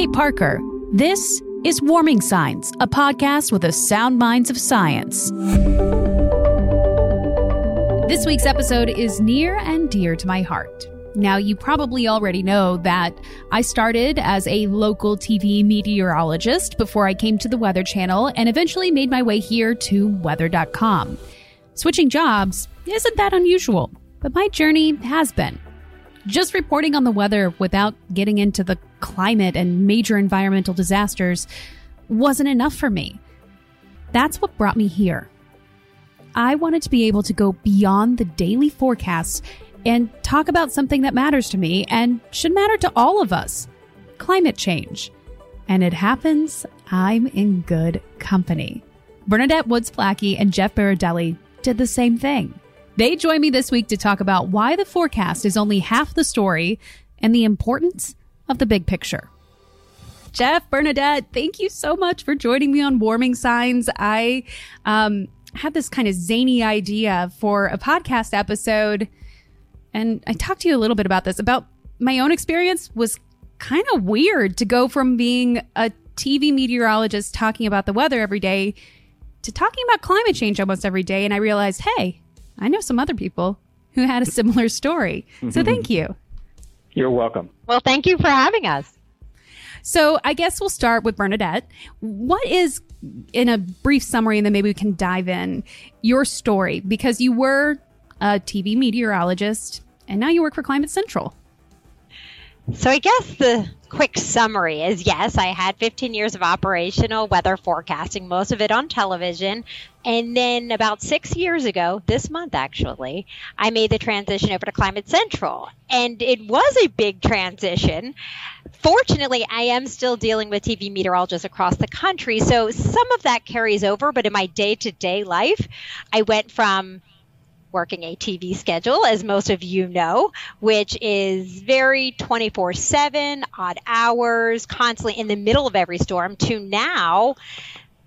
Kait Parker. This is Warming Signs, a podcast with the sound minds of science. This week's episode is near and dear to my heart. Now, you probably already know that I started as a local TV meteorologist before I came to the Weather Channel and eventually made my way here to weather.com. Switching jobs isn't that unusual, but my journey has been. Just reporting on the weather without getting into the climate and major environmental disasters wasn't enough for me. That's what brought me here. I wanted to be able to go beyond the daily forecasts and talk about something that matters to me and should matter to all of us climate change. And it happens, I'm in good company. Bernadette Woods Placky and Jeff Berardelli did the same thing. They join me this week to talk about why the forecast is only half the story and the importance of the big picture. Jeff, Bernadette, thank you so much for joining me on Warming Signs. I um, had this kind of zany idea for a podcast episode, and I talked to you a little bit about this. About my own experience was kind of weird to go from being a TV meteorologist talking about the weather every day to talking about climate change almost every day. And I realized, hey, I know some other people who had a similar story. So thank you. You're welcome. Well, thank you for having us. So I guess we'll start with Bernadette. What is, in a brief summary, and then maybe we can dive in, your story? Because you were a TV meteorologist and now you work for Climate Central. So I guess the quick summary is yes, I had 15 years of operational weather forecasting, most of it on television. And then about six years ago, this month actually, I made the transition over to Climate Central. And it was a big transition. Fortunately, I am still dealing with TV meteorologists across the country. So some of that carries over, but in my day to day life, I went from working a TV schedule, as most of you know, which is very 24 7, odd hours, constantly in the middle of every storm, to now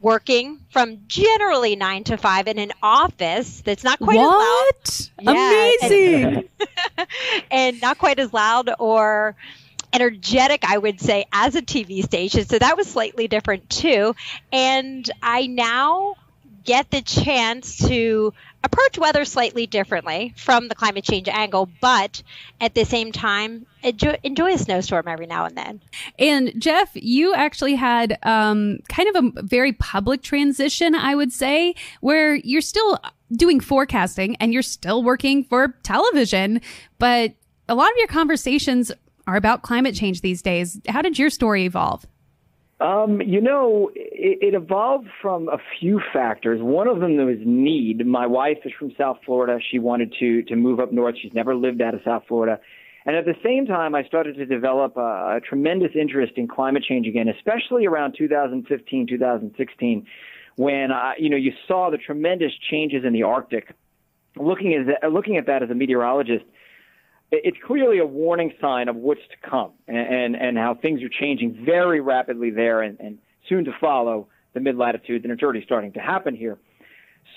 working from generally nine to five in an office that's not quite what? as loud. Amazing. And, and not quite as loud or energetic, I would say, as a TV station. So that was slightly different too. And I now get the chance to approach weather slightly differently from the climate change angle, but at the same time, enjoy, enjoy a snowstorm every now and then. And Jeff, you actually had um, kind of a very public transition, I would say, where you're still doing forecasting and you're still working for television, but a lot of your conversations are about climate change these days. How did your story evolve? Um, you know, it, it, evolved from a few factors. One of them was need. My wife is from South Florida. She wanted to to move up north. She's never lived out of South Florida. And at the same time, I started to develop a, a tremendous interest in climate change again, especially around 2015, 2016, when uh, you know you saw the tremendous changes in the Arctic. Looking at looking at that as a meteorologist, it's clearly a warning sign of what's to come and, and, and how things are changing very rapidly there and, and soon to follow the mid latitudes, and it's already starting to happen here.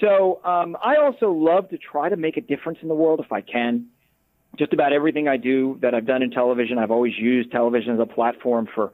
So um, I also love to try to make a difference in the world if I can. Just about everything I do that I've done in television, I've always used television as a platform for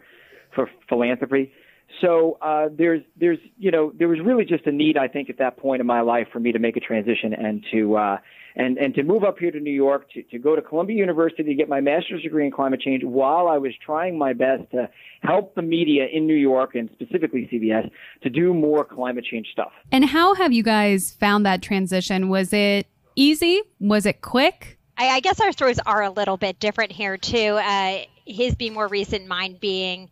for philanthropy. So uh, there's there's you know there was really just a need I think at that point in my life for me to make a transition and to uh, and and to move up here to New York to to go to Columbia University to get my master's degree in climate change while I was trying my best to help the media in New York and specifically CBS to do more climate change stuff. And how have you guys found that transition? Was it easy? Was it quick? I, I guess our stories are a little bit different here too. Uh, his being more recent, mine being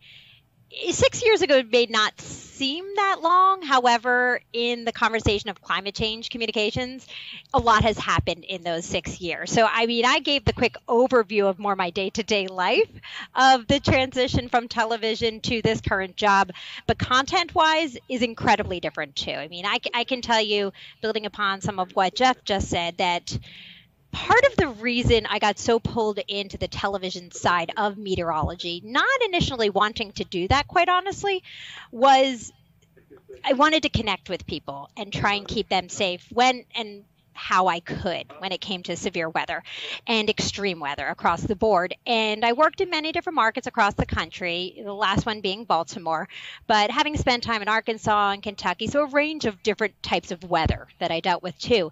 six years ago may not seem that long. However, in the conversation of climate change communications, a lot has happened in those six years. So, I mean, I gave the quick overview of more my day to day life of the transition from television to this current job, but content wise is incredibly different too. I mean, I, I can tell you, building upon some of what Jeff just said, that part of the reason I got so pulled into the television side of meteorology, not initially wanting to do that, quite honestly, was I wanted to connect with people and try and keep them safe when and how I could when it came to severe weather and extreme weather across the board. And I worked in many different markets across the country, the last one being Baltimore, but having spent time in Arkansas and Kentucky, so a range of different types of weather that I dealt with too.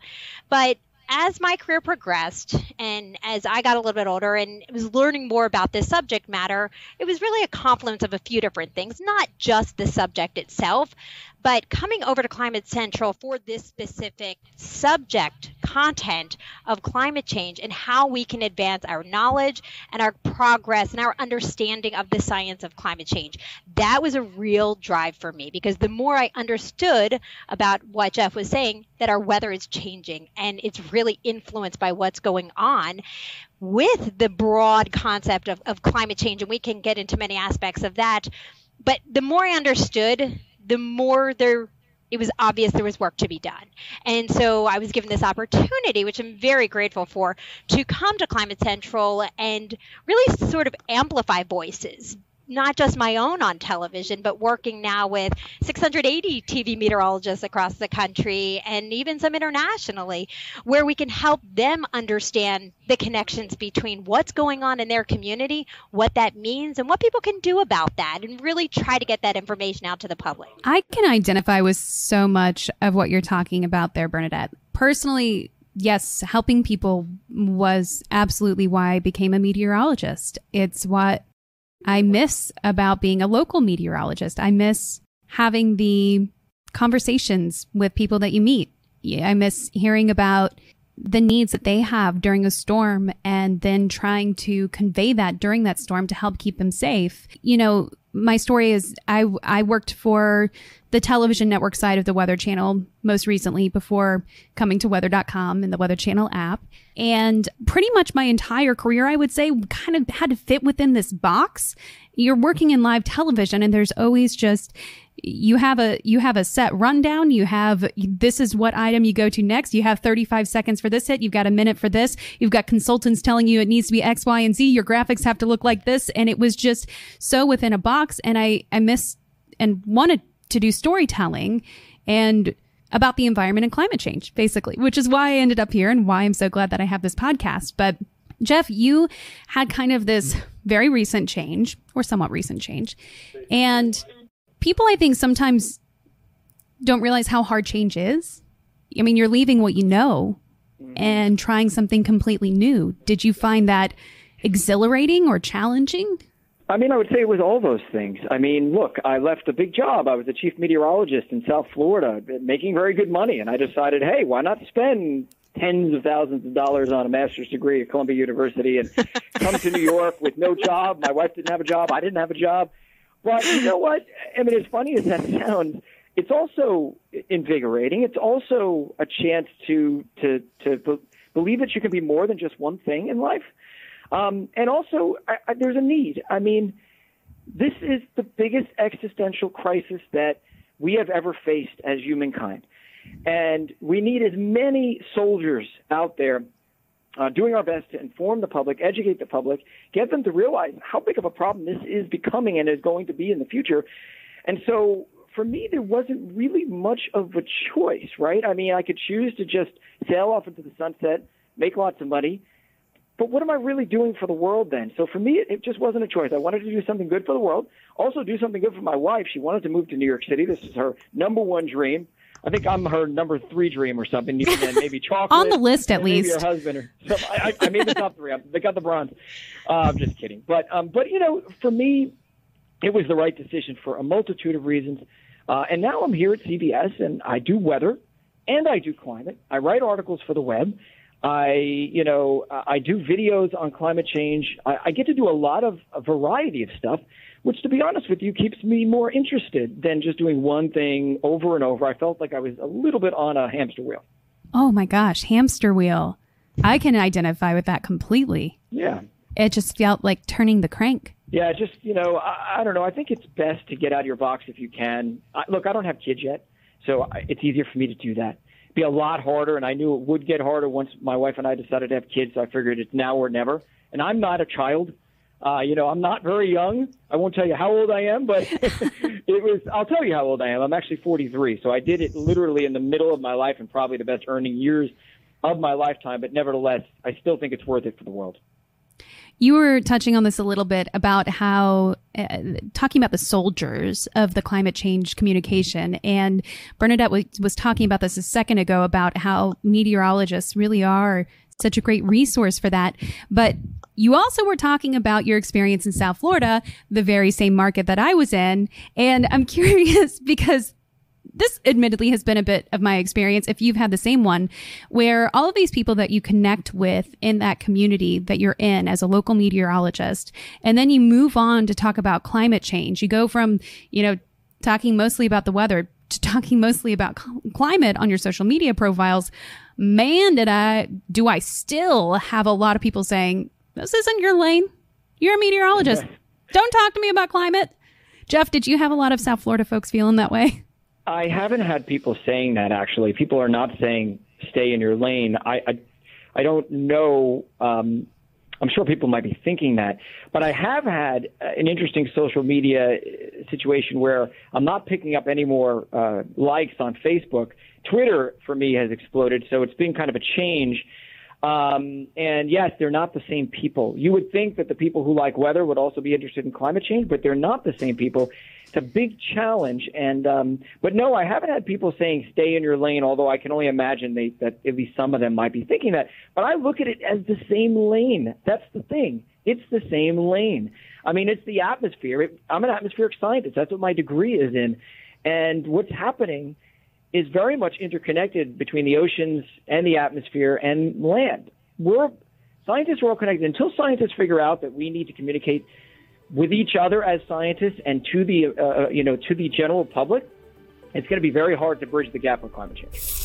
But as my career progressed and as I got a little bit older and was learning more about this subject matter, it was really a confluence of a few different things, not just the subject itself, but coming over to Climate Central for this specific subject content of climate change and how we can advance our knowledge and our progress and our understanding of the science of climate change. That was a real drive for me because the more I understood about what Jeff was saying, that our weather is changing and it's really influenced by what's going on with the broad concept of, of climate change. And we can get into many aspects of that. But the more I understood the more there it was obvious there was work to be done. And so I was given this opportunity, which I'm very grateful for, to come to Climate Central and really sort of amplify voices, not just my own on television, but working now with 680 TV meteorologists across the country and even some internationally, where we can help them understand the connections between what's going on in their community, what that means, and what people can do about that, and really try to get that information out to the public. I can identify with so much of what you're talking about there, Bernadette. Personally, yes, helping people was absolutely why I became a meteorologist. It's what I miss about being a local meteorologist. I miss having the conversations with people that you meet. I miss hearing about the needs that they have during a storm and then trying to convey that during that storm to help keep them safe. You know, my story is I I worked for the television network side of the Weather Channel most recently before coming to weather.com and the Weather Channel app. And pretty much my entire career, I would say, kind of had to fit within this box. You're working in live television and there's always just you have a you have a set rundown. You have this is what item you go to next. You have 35 seconds for this hit. You've got a minute for this. You've got consultants telling you it needs to be x y and z. Your graphics have to look like this. And it was just so within a box and i i miss and wanted to do storytelling and about the environment and climate change basically which is why i ended up here and why i'm so glad that i have this podcast but Jeff, you had kind of this very recent change or somewhat recent change. And people, I think, sometimes don't realize how hard change is. I mean, you're leaving what you know and trying something completely new. Did you find that exhilarating or challenging? I mean, I would say it was all those things. I mean, look, I left a big job. I was a chief meteorologist in South Florida, making very good money, and I decided, hey, why not spend tens of thousands of dollars on a master's degree at Columbia University and come to New York with no job. My wife didn't have a job. I didn't have a job. But you know what? I mean, as funny as that sounds, it's also invigorating. It's also a chance to to to believe that you can be more than just one thing in life. Um, and also, I, I, there's a need. I mean, this is the biggest existential crisis that we have ever faced as humankind. And we need as many soldiers out there uh, doing our best to inform the public, educate the public, get them to realize how big of a problem this is becoming and is going to be in the future. And so for me, there wasn't really much of a choice, right? I mean, I could choose to just sail off into the sunset, make lots of money. But what am I really doing for the world then? So for me, it, it just wasn't a choice. I wanted to do something good for the world, also do something good for my wife. She wanted to move to New York City. This is her number one dream. I think I'm her number three dream or something. You can maybe chocolate on the list at least. Your husband or something. I, I made the top three. They got the bronze. Uh, I'm just kidding. But um, but you know, for me, it was the right decision for a multitude of reasons. Uh, and now I'm here at CBS, and I do weather, and I do climate. I write articles for the web. I, you know, I do videos on climate change. I, I get to do a lot of a variety of stuff which to be honest with you keeps me more interested than just doing one thing over and over. I felt like I was a little bit on a hamster wheel. Oh my gosh, hamster wheel. I can identify with that completely. Yeah. It just felt like turning the crank. Yeah, just, you know, I, I don't know. I think it's best to get out of your box if you can. I, look, I don't have kids yet, so I, it's easier for me to do that. Be a lot harder, and I knew it would get harder once my wife and I decided to have kids, so I figured it's now or never. And I'm not a child. Uh, you know, I'm not very young. I won't tell you how old I am, but it was, I'll tell you how old I am. I'm actually 43. So I did it literally in the middle of my life and probably the best earning years of my lifetime, but nevertheless, I still think it's worth it for the world. You were touching on this a little bit about how uh, talking about the soldiers of the climate change communication, and Bernadette was, was talking about this a second ago about how meteorologists really are such a great resource for that. But you also were talking about your experience in South Florida, the very same market that I was in, and I'm curious because this admittedly has been a bit of my experience if you've had the same one where all of these people that you connect with in that community that you're in as a local meteorologist and then you move on to talk about climate change. You go from you know talking mostly about the weather to talking mostly about climate on your social media profiles. Man did i do i still have a lot of people saying this isn't your lane. You're a meteorologist. Don't talk to me about climate. Jeff did you have a lot of south florida folks feeling that way I haven't had people saying that actually. People are not saying stay in your lane. I I, I don't know. Um, I'm sure people might be thinking that, but I have had an interesting social media situation where I'm not picking up any more uh, likes on Facebook. Twitter for me has exploded, so it's been kind of a change. Um, and yes, they're not the same people. You would think that the people who like weather would also be interested in climate change, but they're not the same people it's a big challenge. And um, but no, I haven't had people saying stay in your lane. Although I can only imagine they, that at least some of them might be thinking that. But I look at it as the same lane. That's the thing. It's the same lane. I mean, it's the atmosphere. It, I'm an atmospheric scientist. That's what my degree is in. And what's happening is very much interconnected between the oceans and the atmosphere and land. We're scientists are all connected. Until scientists figure out that we need to communicate with each other as scientists and to the uh, uh, you know to the general public, it's going to be very hard to bridge the gap with climate change.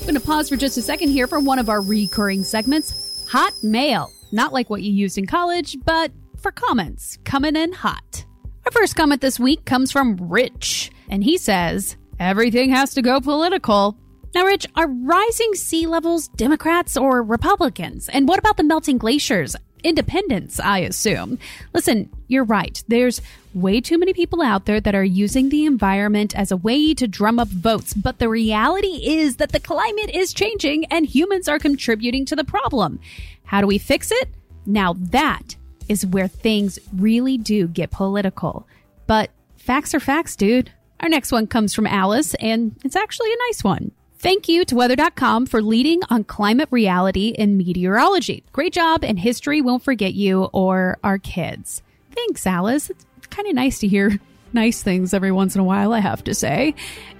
I'm going to pause for just a second here for one of our recurring segments, Hot Mail. Not like what you used in college, but for comments coming in hot. Our first comment this week comes from Rich, and he says, Everything has to go political. Now, Rich, are rising sea levels Democrats or Republicans? And what about the melting glaciers? Independence, I assume. Listen, you're right. There's way too many people out there that are using the environment as a way to drum up votes. But the reality is that the climate is changing and humans are contributing to the problem. How do we fix it? Now that is where things really do get political. But facts are facts, dude. Our next one comes from Alice, and it's actually a nice one. Thank you to weather.com for leading on climate reality in meteorology. Great job, and history won't forget you or our kids. Thanks, Alice. It's kind of nice to hear nice things every once in a while, I have to say.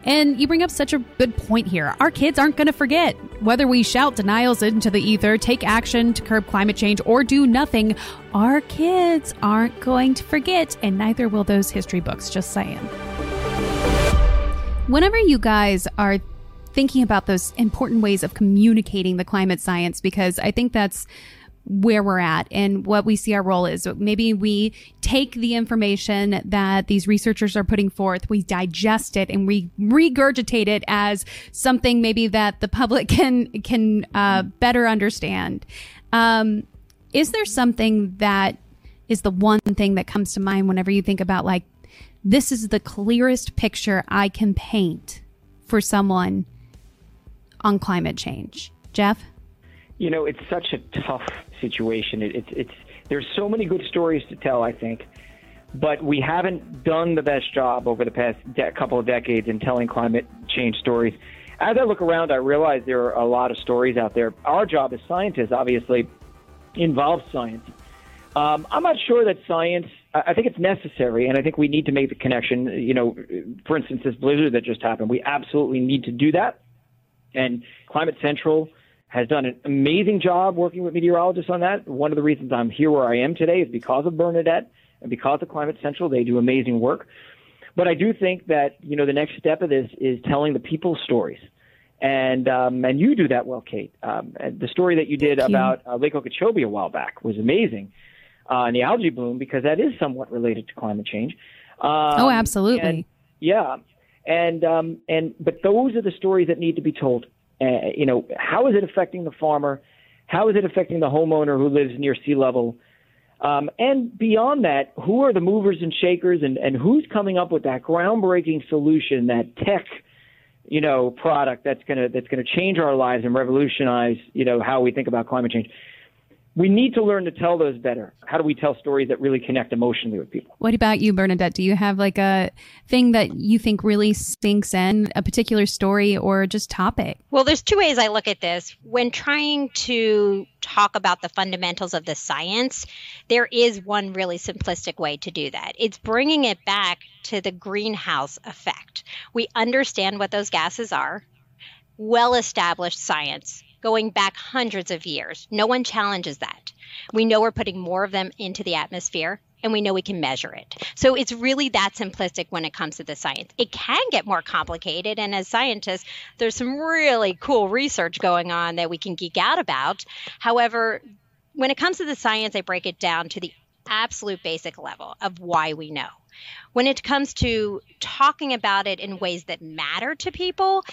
And you bring up such a good point here. Our kids aren't going to forget. Whether we shout denials into the ether, take action to curb climate change, or do nothing, our kids aren't going to forget, and neither will those history books, just saying. Whenever you guys are thinking about those important ways of communicating the climate science because I think that's where we're at and what we see our role is. Maybe we take the information that these researchers are putting forth, we digest it and we regurgitate it as something maybe that the public can can uh, better understand. Um, is there something that is the one thing that comes to mind whenever you think about like this is the clearest picture I can paint for someone on climate change. Jeff? You know, it's such a tough situation. It, it's, it's, there's so many good stories to tell, I think, but we haven't done the best job over the past de- couple of decades in telling climate change stories. As I look around, I realize there are a lot of stories out there. Our job as scientists, obviously, involves science. Um, I'm not sure that science. I think it's necessary, and I think we need to make the connection. You know, for instance, this blizzard that just happened, we absolutely need to do that. And Climate Central has done an amazing job working with meteorologists on that. One of the reasons I'm here where I am today is because of Bernadette and because of Climate Central. They do amazing work. But I do think that you know the next step of this is telling the people's stories, and um, and you do that well, Kait. Um, the story that you did Thank about you. uh, Lake Okeechobee a while back was amazing, uh, and the algae bloom because that is somewhat related to climate change. Um, oh, absolutely. And, yeah, and um, and but those are the stories that need to be told. Uh, you know, how is it affecting the farmer? How is it affecting the homeowner who lives near sea level? Um, and beyond that, who are the movers and shakers, and, and who's coming up with that groundbreaking solution, that tech you know, product that's gonna that's gonna change our lives and revolutionize, you know, how we think about climate change we need to learn to tell those better. How do we tell stories that really connect emotionally with people? What about you, Bernadette? Do you have like a thing that you think really sinks in, a particular story or just topic? Well, there's two ways I look at this. When trying to talk about the fundamentals of the science, there is one really simplistic way to do that. It's bringing it back to the greenhouse effect. We understand what those gases are, well established science going back hundreds of years. No one challenges that. We know we're putting more of them into the atmosphere and we know we can measure it. So it's really that simplistic when it comes to the science. It can get more complicated. And as scientists, there's some really cool research going on that we can geek out about. However, when it comes to the science, I break it down to the absolute basic level of why we know. When it comes to talking about it in ways that matter to people,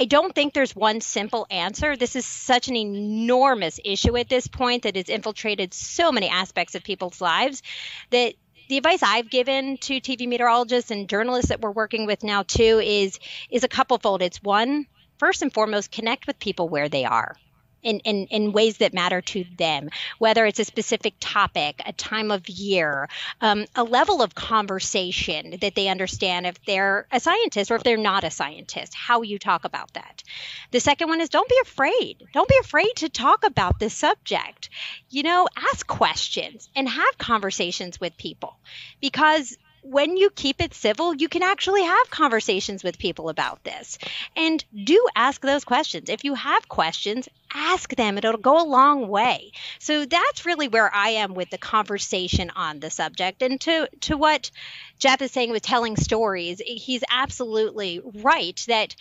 I don't think there's one simple answer. This is such an enormous issue at this point that has infiltrated so many aspects of people's lives that the advice I've given to TV meteorologists and journalists that we're working with now too is is a couple fold. It's one, first and foremost, connect with people where they are in, in, in ways that matter to them, whether it's a specific topic, a time of year, um, a level of conversation that they understand if they're a scientist or if they're not a scientist, how you talk about that. The second one is don't be afraid. Don't be afraid to talk about this subject. You know, ask questions and have conversations with people because when you keep it civil, you can actually have conversations with people about this. And do ask those questions. If you have questions, ask them. It'll go a long way. So that's really where I am with the conversation on the subject. And to, to what Jeff is saying with telling stories, he's absolutely right that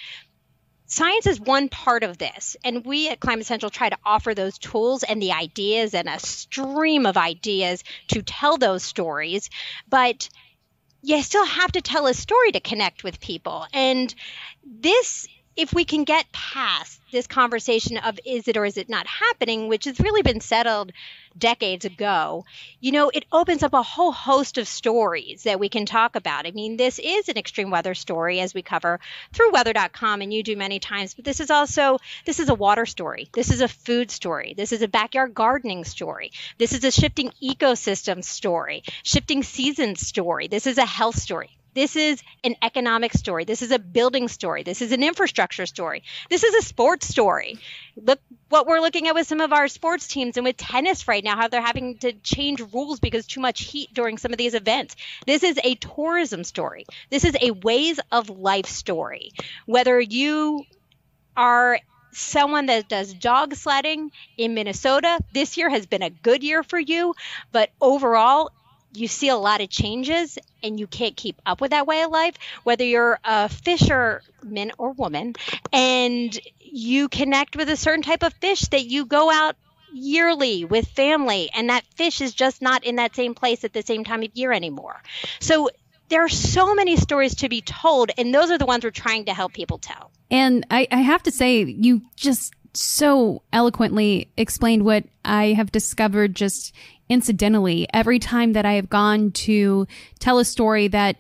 science is one part of this and we at climate central try to offer those tools and the ideas and a stream of ideas to tell those stories but you still have to tell a story to connect with people. And this, if we can get past this conversation of is it or is it not happening, which has really been settled decades ago, you know, it opens up a whole host of stories that we can talk about. I mean, this is an extreme weather story as we cover through weather.com and you do many times, but this is also this is a water story. This is a food story. This is a backyard gardening story. This is a shifting ecosystem story, shifting season story. This is a health story. This is an economic story. This is a building story. This is an infrastructure story. This is a sports story. Look what we're looking at with some of our sports teams and with tennis right now, how they're having to change rules because too much heat during some of these events. This is a tourism story. This is a ways of life story. Whether you are someone that does dog sledding in Minnesota, this year has been a good year for you, but overall, you see a lot of changes and you can't keep up with that way of life, whether you're a fisherman or woman and you connect with a certain type of fish that you go out yearly with family and that fish is just not in that same place at the same time of year anymore. So there are so many stories to be told and those are the ones we're trying to help people tell. And I, I have to say, you just so eloquently explained what I have discovered just incidentally every time that I have gone to tell a story that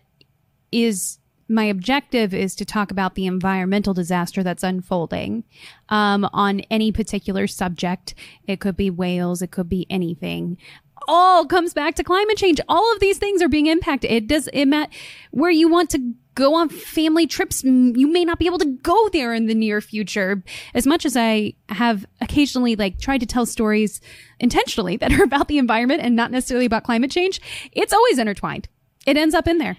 is my objective is to talk about the environmental disaster that's unfolding um, on any particular subject. It could be whales, it could be anything. All comes back to climate change. All of these things are being impacted. It does it mat- where you want to go on family trips. You may not be able to go there in the near future. As much as I have occasionally like tried to tell stories intentionally that are about the environment and not necessarily about climate change, it's always intertwined. It ends up in there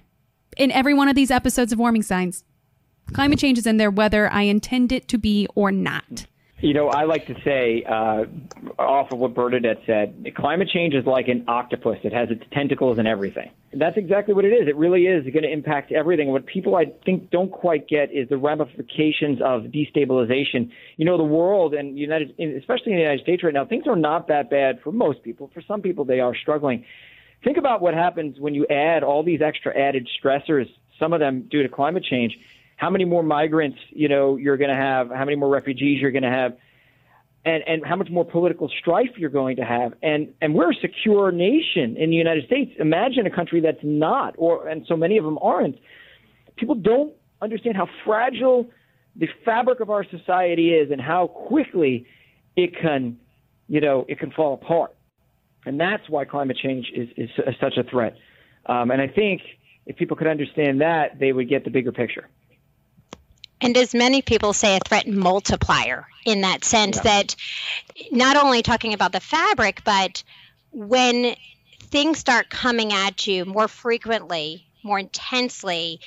in every one of these episodes of Warming Signs. Climate change is in there whether I intend it to be or not. You know, I like to say, uh, off of what Bernadette said, climate change is like an octopus. It has its tentacles and everything. That's exactly what it is. It really is going to impact everything. What people, I think, don't quite get is the ramifications of destabilization. You know, the world and United, especially in the United States right now, things are not that bad for most people. For some people, they are struggling. Think about what happens when you add all these extra added stressors, some of them due to climate change how many more migrants, you know, you're going to have, how many more refugees you're going to have, and, and how much more political strife you're going to have. And, and we're a secure nation in the United States. Imagine a country that's not, or, and so many of them aren't. People don't understand how fragile the fabric of our society is and how quickly it can, you know, it can fall apart. And that's why climate change is, is, such a threat. Um, and I think if people could understand that, they would get the bigger picture. And as many people say, a threat multiplier in that sense yeah. that not only talking about the fabric, but when things start coming at you more frequently, more intensely,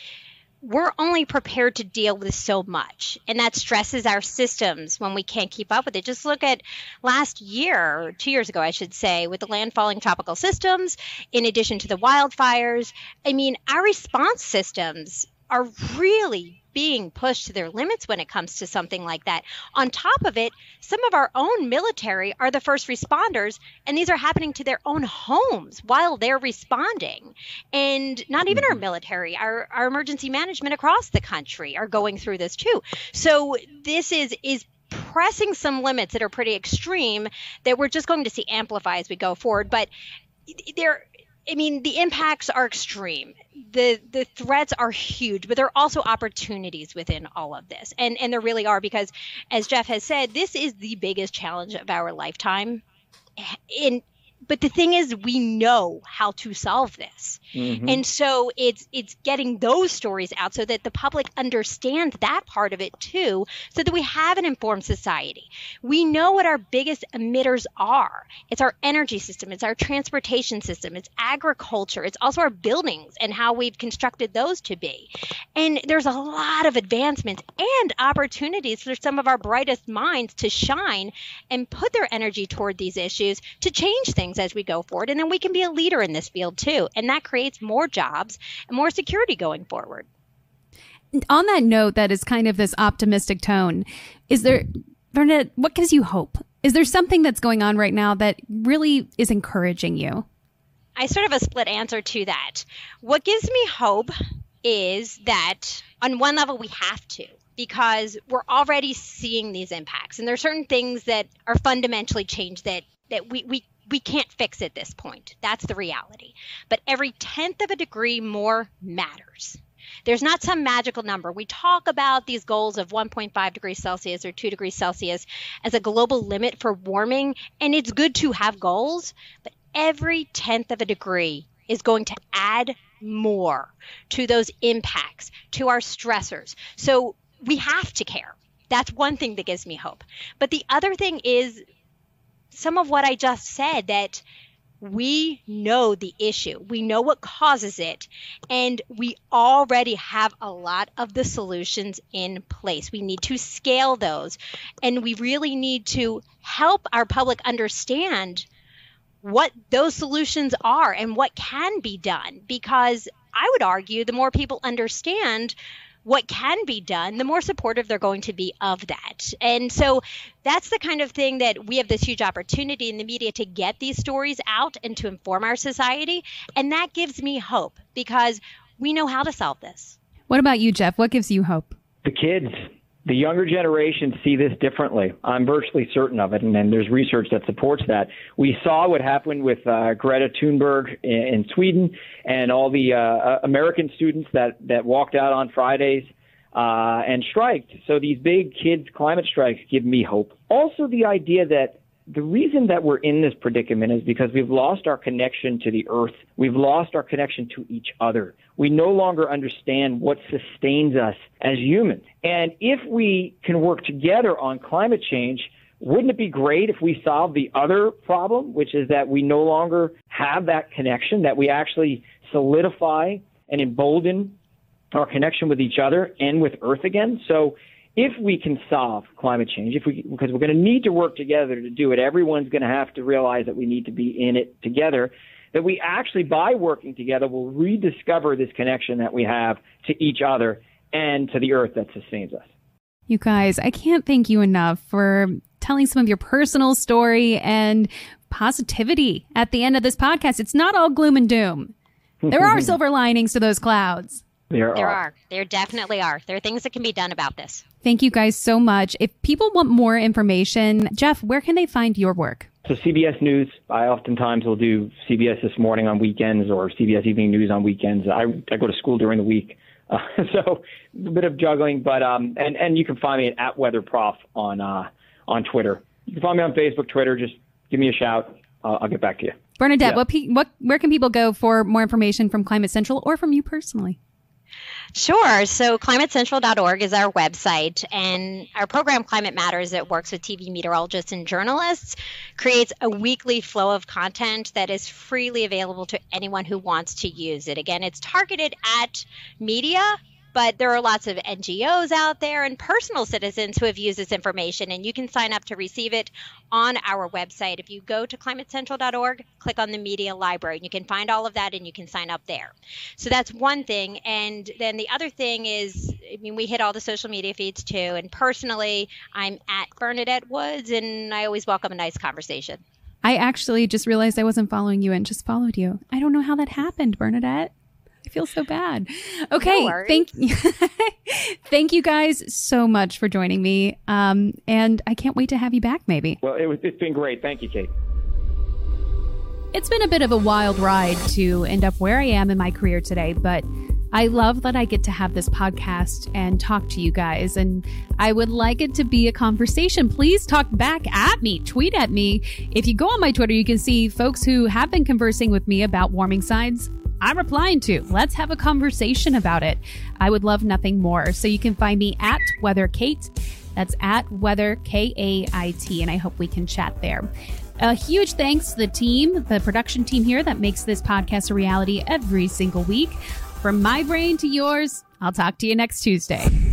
we're only prepared to deal with so much. And that stresses our systems when we can't keep up with it. Just look at last year two years ago i should say with the landfalling tropical systems in addition to the wildfires. I mean our response systems are really being pushed to their limits when it comes to something like that. On top of it, some of our own military are the first responders, and these are happening to their own homes while they're responding. And not even our mm-hmm. military, our, our emergency management across the country are going through this too. So this is is pressing some limits that are pretty extreme that we're just going to see amplify as we go forward. But there I mean, the impacts are extreme. The the threats are huge, but there are also opportunities within all of this. And and there really are because as Jeff has said, this is the biggest challenge of our lifetime. In but the thing is we know how to solve this. Mm-hmm. and so it's it's getting those stories out so that the public understands that part of it too so that we have an informed society. We know what our biggest emitters are. It's our energy system. It's our transportation system. It's agriculture. It's also our buildings and how we've constructed those to be. And there's a lot of advancements and opportunities for some of our brightest minds to shine and put their energy toward these issues to change things things as we go forward. And then we can be a leader in this field too. And that creates more jobs and more security going forward. On that note, that is kind of this optimistic tone. Is there, Bernadette, what gives you hope? Is there something that's going on right now that really is encouraging you? I sort of a split answer to that. What gives me hope is that on one level we have to because we're already seeing these impacts and there are certain things that are fundamentally changed that that we, we we can't fix at this point. That's the reality. But every tenth of a degree more matters. There's not some magical number. We talk about these goals of 1.5 degrees Celsius or 2 degrees Celsius as a global limit for warming, and it's good to have goals, but every tenth of a degree is going to add more to those impacts, to our stressors. So we have to care. That's one thing that gives me hope. But the other thing is some of what I just said that we know the issue, we know what causes it, and we already have a lot of the solutions in place. We need to scale those, and we really need to help our public understand what those solutions are and what can be done because I would argue the more people understand what can be done, the more supportive they're going to be of that. And so that's the kind of thing that we have this huge opportunity in the media to get these stories out and to inform our society. And that gives me hope because we know how to solve this. What about you, Jeff? What gives you hope? The kids the younger generation see this differently. I'm virtually certain of it, and, and there's research that supports that. We saw what happened with uh, Greta Thunberg in, in, Sweden, and all the uh, uh, American students that that walked out on Fridays uh, and striked. So these big kids climate strikes give me hope. Also, the idea that the reason that we're in this predicament is because we've lost our connection to the earth. We've lost our connection to each other. We no longer understand what sustains us as humans. And if we can work together on climate change, wouldn't it be great if we solved the other problem, which is that we no longer have that connection, that we actually solidify and embolden our connection with each other and with Earth again? So if we can solve climate change, if we because we're going to need to work together to do it, everyone's going to have to realize that we need to be in it together. That we actually, by working together, will rediscover this connection that we have to each other and to the earth that sustains us. You guys, I can't thank you enough for telling some of your personal story and positivity at the end of this podcast. It's not all gloom and doom. There are silver linings to those clouds. There, there are. are. There definitely are. There are things that can be done about this. Thank you guys so much. If people want more information, Jeff, where can they find your work? So CBS News, I oftentimes will do CBS This Morning on weekends or CBS Evening News on weekends. I, I go to school during the week. Uh, so a bit of juggling, but um, and and you can find me at, weatherprof on uh, on Twitter. You can find me on Facebook, Twitter. Just give me a shout. Uh, I'll get back to you. Bernadette, yeah. what, what where can people go for more information from Climate Central or from you personally? Sure. So climatecentral.org is our website, and our program Climate Matters that works with TV meteorologists and journalists creates a weekly flow of content that is freely available to anyone who wants to use it. Again, it's targeted at media but there are lots of NGOs out there and personal citizens who have used this information, and you can sign up to receive it on our website. If you go to climatecentral.org, click on the media library, and you can find all of that and you can sign up there. So that's one thing. And then the other thing is, I mean, we hit all the social media feeds too. And personally, I'm at Bernadette Woods, and I always welcome a nice conversation. I actually just realized I wasn't following you and just followed you. I don't know how that happened, Bernadette. I feel so bad. Okay, no thank thank you guys so much for joining me, um, and I can't wait to have you back. Maybe. Well, it was, it's been great. Thank you, Kait. It's been a bit of a wild ride to end up where I am in my career today, but I love that I get to have this podcast and talk to you guys. And I would like it to be a conversation. Please talk back at me, tweet at me. If you go on my Twitter, you can see folks who have been conversing with me about warming signs I'm replying to. Let's have a conversation about it. I would love nothing more. So you can find me at Weather Kait. That's at Weather K A I T, and I hope we can chat there. A huge thanks to the team, the production team here that makes this podcast a reality every single week. From my brain to yours, I'll talk to you next Tuesday.